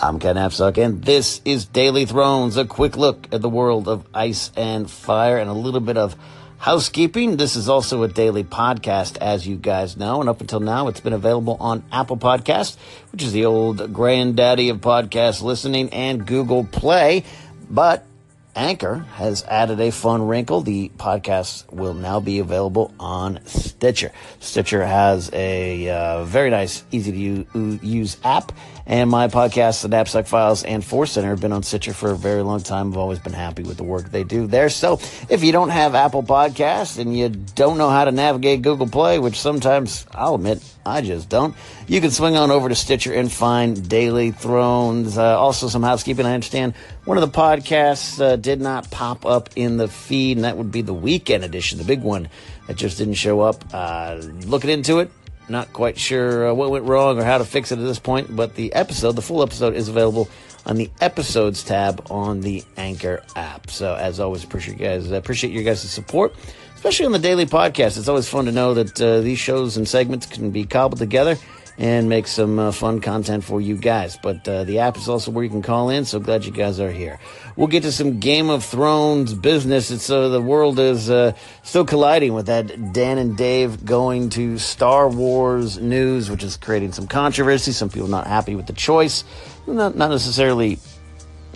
I'm Ken Napzok, and this is Daily Thrones, a quick look at the world of ice and fire and a little bit of housekeeping. This is also a daily podcast, as you guys know, and up until now, it's been available on Apple Podcast, which is the old granddaddy of podcast listening, and Google Play. But Anchor has added a fun wrinkle. The podcast will now be available on Stitcher. Stitcher has a uh, very nice, easy to use app and my podcasts, The Napzok Files and Force Center, have been on Stitcher for a very long time. I've always been happy with the work they do there. So if you don't have Apple Podcasts and you don't know how to navigate Google Play, which sometimes I'll admit I just don't, you can swing on over to Stitcher and find Daily Thrones. Uh, also, some housekeeping. I understand one of the podcasts uh, did not pop up in the feed, and that would be the weekend edition, the big one that just didn't show up. Uh, looking into it, not quite sure uh, what went wrong or how to fix it at this point, but the episode, the full episode, is available on the episodes tab on the Anchor app. So, as always, appreciate you guys. I Appreciate your guys' support, especially on the daily podcast. It's always fun to know that uh, these shows and segments can be cobbled together and make some uh, fun content for you guys. But uh, the app is also where you can call in. So glad you guys are here. We'll get to some Game of Thrones business. It's uh, the world is uh, still colliding with that Dan and Dave going to Star Wars news, which is creating some controversy. Some people not happy with the choice. Not not necessarily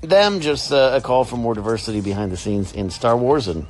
them, just uh, a call for more diversity behind the scenes in Star Wars and.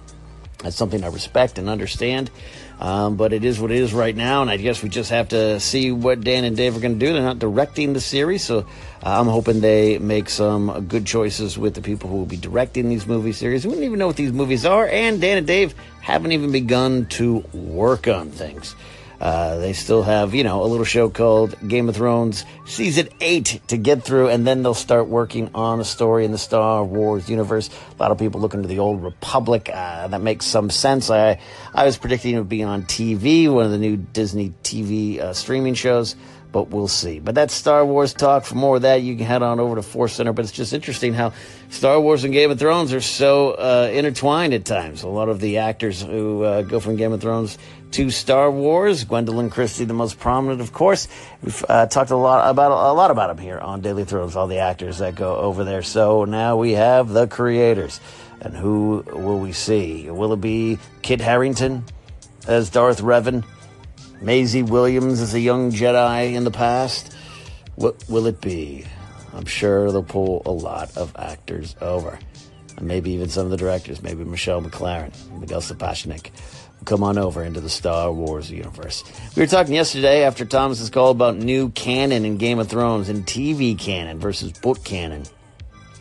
That's something I respect and understand. Um, but it is what it is right now, and I guess we just have to see what Dan and Dave are going to do. They're not directing the series, so uh, I'm hoping they make some good choices with the people who will be directing these movie series. We don't even know what these movies are, and Dan and Dave haven't even begun to work on things. Uh, they still have, you know, a little show called Game of Thrones season eight to get through, and then they'll start working on a story in the Star Wars universe. A lot of people looking to the Old Republic. Uh, that makes some sense. I I was predicting it would be on TV, one of the new Disney TV uh, streaming shows but we'll see. But that's Star Wars talk. For more of that, you can head on over to Force Center. But it's just interesting how Star Wars and Game of Thrones are so uh, intertwined at times. A lot of the actors who uh, go from Game of Thrones to Star Wars, Gwendoline Christie, the most prominent, of course. We've uh, talked a lot about a lot about them here on Daily Thrones. All the actors that go over there. So now we have the creators, and who will we see? Will it be Kit Harington as Darth Revan? Maisie Williams as a young Jedi in the past. What will it be? I'm sure they'll pull a lot of actors over. And maybe even some of the directors, maybe Michelle MacLaren, Miguel Sapochnik, come on over into the Star Wars universe. We were talking yesterday after Thomas's call about new canon in Game of Thrones and TV canon versus book canon.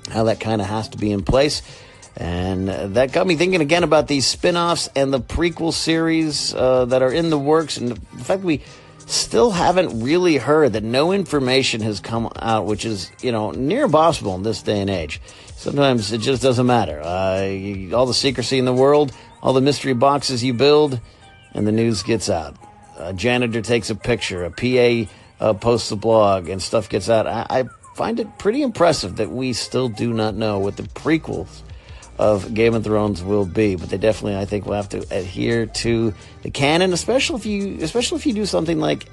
How that kind of has to be in place. And that got me thinking again about these spin offs and the prequel series uh, that are in the works. And the fact we still haven't really heard that no information has come out, which is, you know, near impossible in this day and age. Sometimes it just doesn't matter. Uh, you, all the secrecy in the world, all the mystery boxes you build, and the news gets out. A janitor takes a picture, a PA uh, posts a blog, and stuff gets out. I, I find it pretty impressive that we still do not know what the prequels of Game of Thrones will be, but they definitely, I think, will have to adhere to the canon, especially if you, especially if you do something like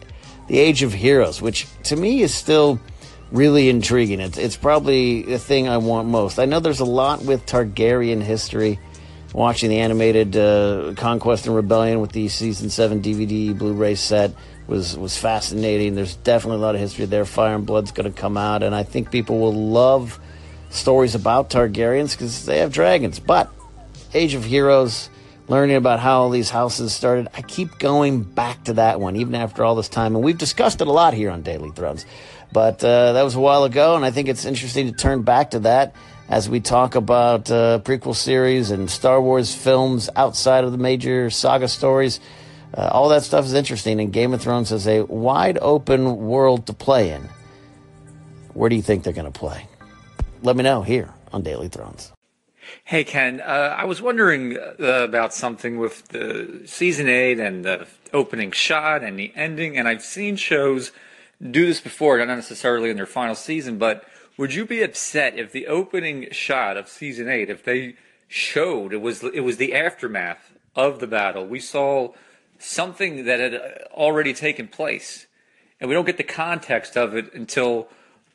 the Age of Heroes, which to me is still really intriguing. It's, it's probably the thing I want most. I know there's a lot with Targaryen history. Watching the animated uh, Conquest and Rebellion with the season seven DVD Blu-ray set was was fascinating. There's definitely a lot of history there. Fire and Blood's going to come out, and I think people will love stories about Targaryens because they have dragons. But Age of Heroes, learning about how all these houses started, I keep going back to that one even after all this time. And we've discussed it a lot here on Daily Thrones. But uh, that was a while ago, and I think it's interesting to turn back to that as we talk about uh, prequel series and Star Wars films outside of the major saga stories. Uh, all that stuff is interesting, and Game of Thrones has a wide open world to play in. Where do you think they're going to play? Let me know here on Daily Thrones. Hey, Ken, uh, I was wondering uh, about something with the season eight and the opening shot and the ending. And I've seen shows do this before, not necessarily in their final season, but would you be upset if the opening shot of season eight, if they showed it was it was the aftermath of the battle? We saw something that had already taken place, and we don't get the context of it until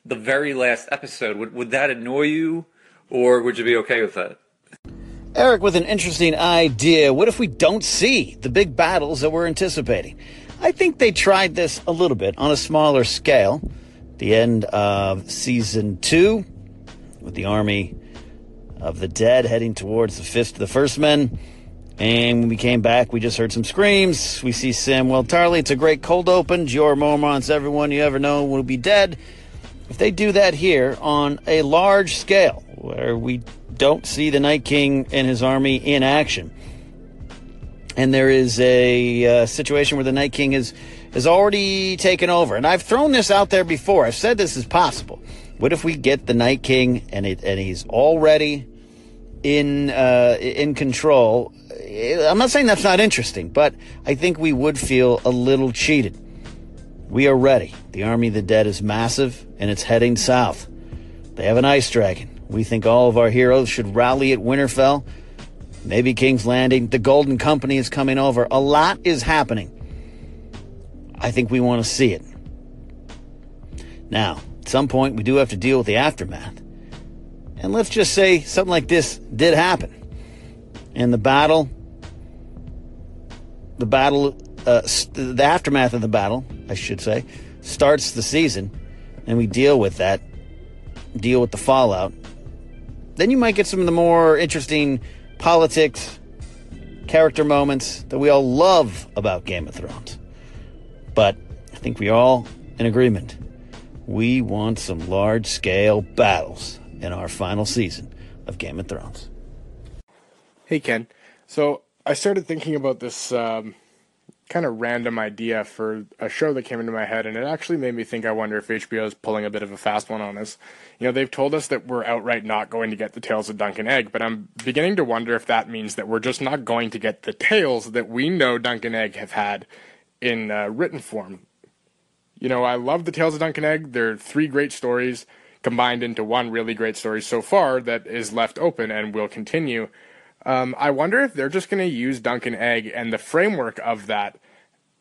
the very last episode. Would would that annoy you, or would you be okay with that? Eric with an interesting idea. What if we don't see the big battles that we're anticipating? I think they tried this a little bit on a smaller scale. The end of season two, with the army of the dead heading towards the fist of the first men. And when we came back, we just heard some screams. We see Samwell Tarly. It's a great cold open. Jeor Mormont's everyone you ever know will be dead. If they do that here on a large scale, where we don't see the Night King and his army in action, and there is a uh, situation where the Night King has has already taken over. And I've thrown this out there before. I've said this is possible. What if we get the Night King and it, and he's already in uh, in control? I'm not saying that's not interesting, but I think we would feel a little cheated. We are ready. The army of the dead is massive and it's heading south. They have an ice dragon. We think all of our heroes should rally at Winterfell maybe King's Landing. The Golden Company is coming over. A lot is happening. I think we want to see it. Now, at some point, we do have to deal with the aftermath. And let's just say something like this did happen. And the battle, the battle, uh, the aftermath of the battle, I should say, starts the season, and we deal with that, deal with the fallout. Then you might get some of the more interesting politics, character moments that we all love about Game of Thrones. But I think we're all in agreement. We want some large scale battles in our final season of Game of Thrones. Hey, Ken. So I started thinking about this um, kind of random idea for a show that came into my head, and it actually made me think I wonder if HBO is pulling a bit of a fast one on us. You know, they've told us that we're outright not going to get the Tales of Dunk and Egg, but I'm beginning to wonder if that means that we're just not going to get the tales that we know Dunk and Egg have had in uh, written form. You know, I love the Tales of Dunk and Egg. They're three great stories combined into one really great story so far that is left open and will continue. Um, I wonder if they're just going to use Dunk and Egg and the framework of that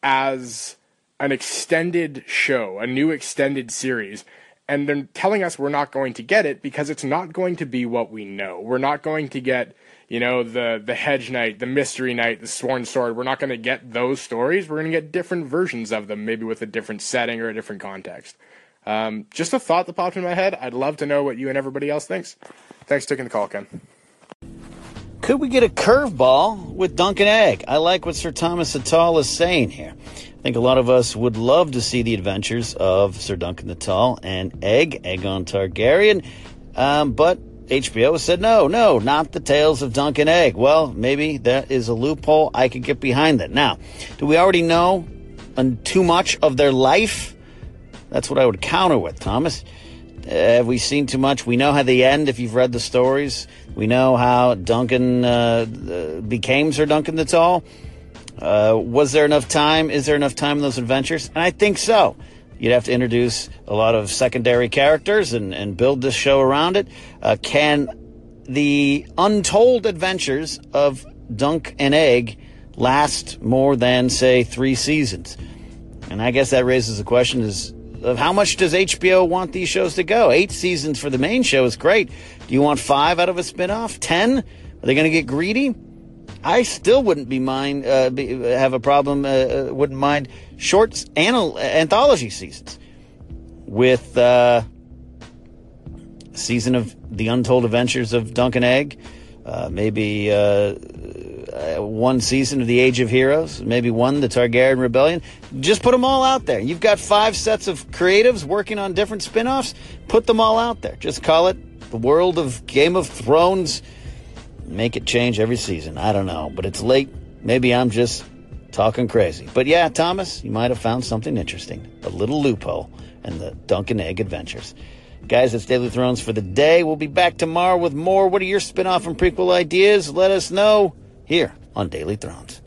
as an extended show, a new extended series, and then telling us we're not going to get it because it's not going to be what we know. We're not going to get, you know, the the Hedge Knight, the Mystery Knight, the Sworn Sword. We're not going to get those stories. We're going to get different versions of them, maybe with a different setting or a different context. Um, just a thought that popped in my head. I'd love to know what you and everybody else thinks. Thanks for taking the call, Ken. Could we get a curveball with Dunk and Egg? I like what Sir Thomas Attal is saying here. I think a lot of us would love to see the adventures of Sir Duncan the Tall and Egg, Aegon Targaryen, um, but HBO said no, no, not the tales of Dunk and Egg. Well, maybe that is a loophole. I could get behind that. Now, do we already know too much of their life? That's what I would counter with, Thomas. Have we seen too much? We know how they end if you've read the stories. We know how Duncan uh, uh, became Sir Duncan the Tall. Uh, was there enough time? Is there enough time in those adventures? And I think so. You'd have to introduce a lot of secondary characters and, and build this show around it. Uh, can the untold adventures of Dunk and Egg last more than, say, three seasons? And I guess that raises the question is how much does HBO want these shows to go? Eight seasons for the main show is great. Do you want five out of a spinoff? Ten? Are they going to get greedy? I still wouldn't be mind uh, be, have a problem. Uh, uh wouldn't mind short anal- anthology seasons with uh, season of the Untold Adventures of Dunk and Egg. Uh, maybe uh, one season of the Age of Heroes, maybe one the Targaryen Rebellion. Just put them all out there. You've got five sets of creatives working on different spin-offs. Put them all out there. Just call it the world of Game of Thrones. Make it change every season. I don't know, but it's late. Maybe I'm just talking crazy. But yeah, Thomas, you might have found something interesting. A little loophole in the Dunk and Egg adventures. Guys, that's Daily Thrones for the day. We'll be back tomorrow with more. What are your spin off and prequel ideas? Let us know here on Daily Thrones.